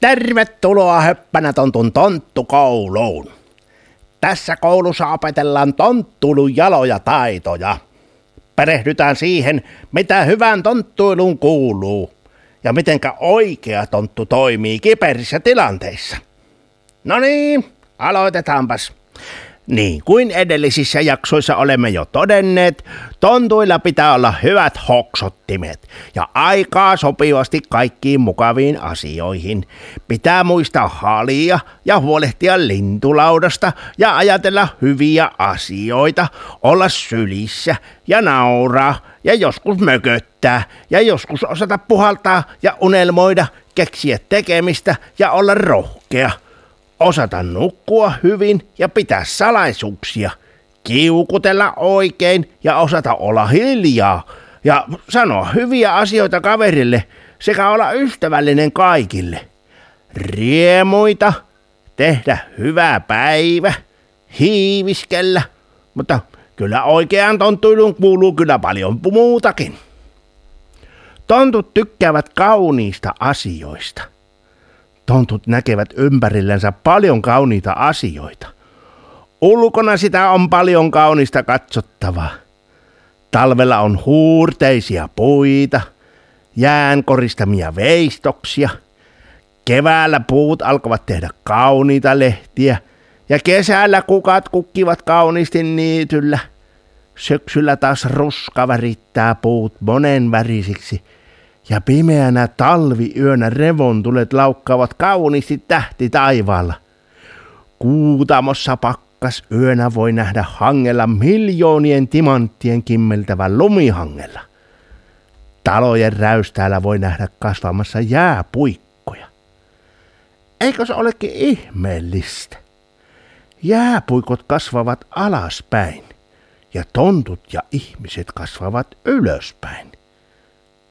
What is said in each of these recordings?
Tervetuloa Höppänä tontun tonttukouluun. Tässä koulussa opetellaan tonttulun jaloja taitoja. Perehdytään siihen, mitä hyvän tonttuilun kuuluu ja mitenkä oikea tonttu toimii kiperissä tilanteissa. No niin, aloitetaanpas. Niin kuin edellisissä jaksoissa olemme jo todenneet, tontuilla pitää olla hyvät hoksottimet ja aikaa sopivasti kaikkiin mukaviin asioihin. Pitää muistaa halia ja huolehtia lintulaudasta ja ajatella hyviä asioita, olla sylissä ja nauraa ja joskus mököttää ja joskus osata puhaltaa ja unelmoida, keksiä tekemistä ja olla rohkea – osata nukkua hyvin ja pitää salaisuuksia, kiukutella oikein ja osata olla hiljaa ja sanoa hyviä asioita kaverille sekä olla ystävällinen kaikille. Riemuita, tehdä hyvä päivä, hiiviskellä, mutta kyllä oikean tonttuilun kuuluu kyllä paljon muutakin. Tontut tykkäävät kauniista asioista – tontut näkevät ympärillensä paljon kauniita asioita. Ulkona sitä on paljon kaunista katsottavaa. Talvella on huurteisia puita, jään koristamia veistoksia. Keväällä puut alkavat tehdä kauniita lehtiä ja kesällä kukat kukkivat kauniisti niityllä. Syksyllä taas ruska värittää puut monenvärisiksi – ja pimeänä talviyönä revontulet laukkaavat kauniisti tähti taivaalla. Kuutamossa pakkas yönä voi nähdä hangella miljoonien timanttien kimmeltävän lumihangella. Talojen räystäällä voi nähdä kasvamassa jääpuikkoja. Eikö se olekin ihmeellistä? Jääpuikot kasvavat alaspäin ja tontut ja ihmiset kasvavat ylöspäin.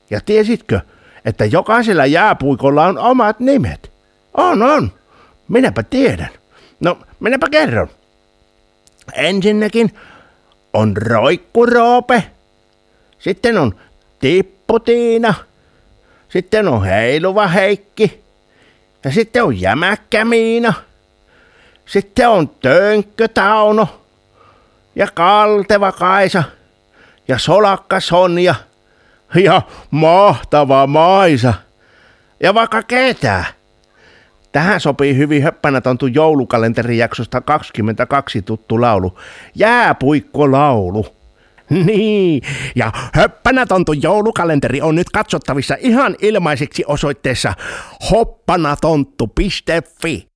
Ja tiesitkö, että jokaisella jääpuikolla on omat nimet? On, on. Minäpä tiedän. No, minäpä kerron. Ensinnäkin on Roikkuroope, sitten on Tipputiina, sitten on Heiluva Heikki, ja sitten on Jämäkkä Miina, sitten on Tönkkö Tauno, ja Kalteva Kaisa, ja Solakka Sonja – ja mahtava Maisa. Ja vaikka ketä. Tähän sopii hyvin höppänä tontu joulukalenterijaksosta 22 tuttu laulu. Jääpuikkolaulu. Niin, ja höppänä tontu joulukalenteri on nyt katsottavissa ihan ilmaiseksi osoitteessa hoppanatontu.fi.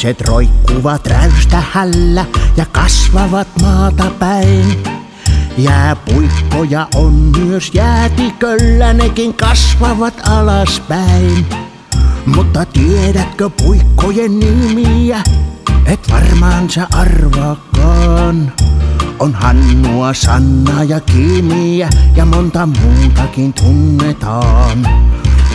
Hevoset roikkuvat räystähällä ja kasvavat maata päin. Jääpuikkoja on myös jäätiköllä, nekin kasvavat alaspäin. Mutta tiedätkö puikkojen nimiä? Et varmaan sä arvaakaan. On Hannua, Sanna ja Kimiä ja monta muutakin tunnetaan.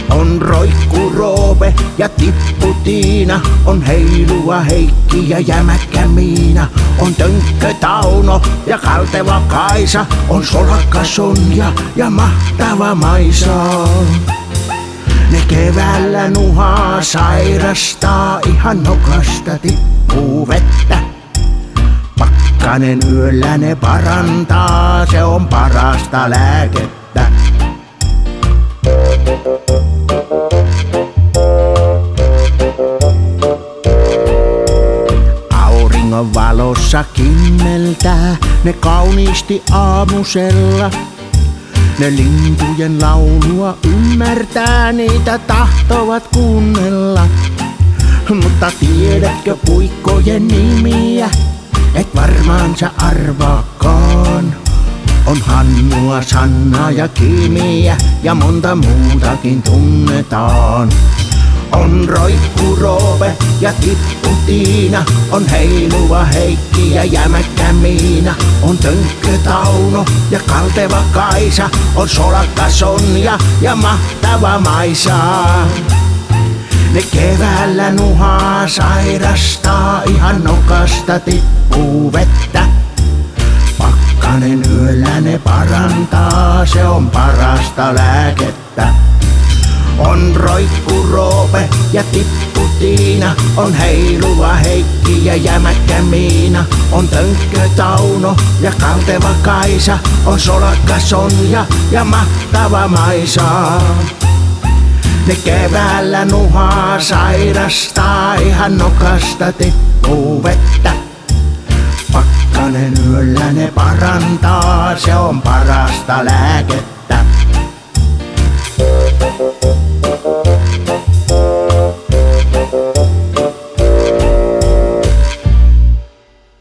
On roikku Roope ja tippu Tiina, on heilua Heikki ja jämäkkä Miina. On tönkkö Tauno ja kalteva Kaisa, on solakka Sonja ja mahtava Maisa. Ne keväällä nuhaa sairastaa, ihan nokasta tippuu vettä. Pakkanen yöllä ne parantaa, se on parasta lääkettä. Auringon valossa kimmeltää ne kauniisti aamusella. Ne lintujen laulua ymmärtää, niitä tahtovat kuunnella. Mutta tiedätkö puikkojen nimiä, et varmaan sä arvaakaan. On Hannua, Sanna ja Kimiä ja monta muutakin tunnetaan. On roikku Roope ja tippu Tiina, on heiluva Heikki ja jämäkkä Miina. On tönkkö Tauno ja kalteva Kaisa, on solakka Sonja ja mahtava Maisa. Ne keväällä nuhaa sairastaa, ihan nokasta tippuu vettä. Pakkanen yöllä ne parantaa, se on parasta lääkettä. Ja tippu Tiina, on heiluva Heikki ja jämäkkä Miina. On tönkkö Tauno ja kalteva Kaisa, on solakka Sonja ja mahtava Maisa. Ne keväällä nuhaa sairastaa, ihan nokasta tippuu vettä. Pakkanen yöllä ne parantaa, se on parasta lääkettä.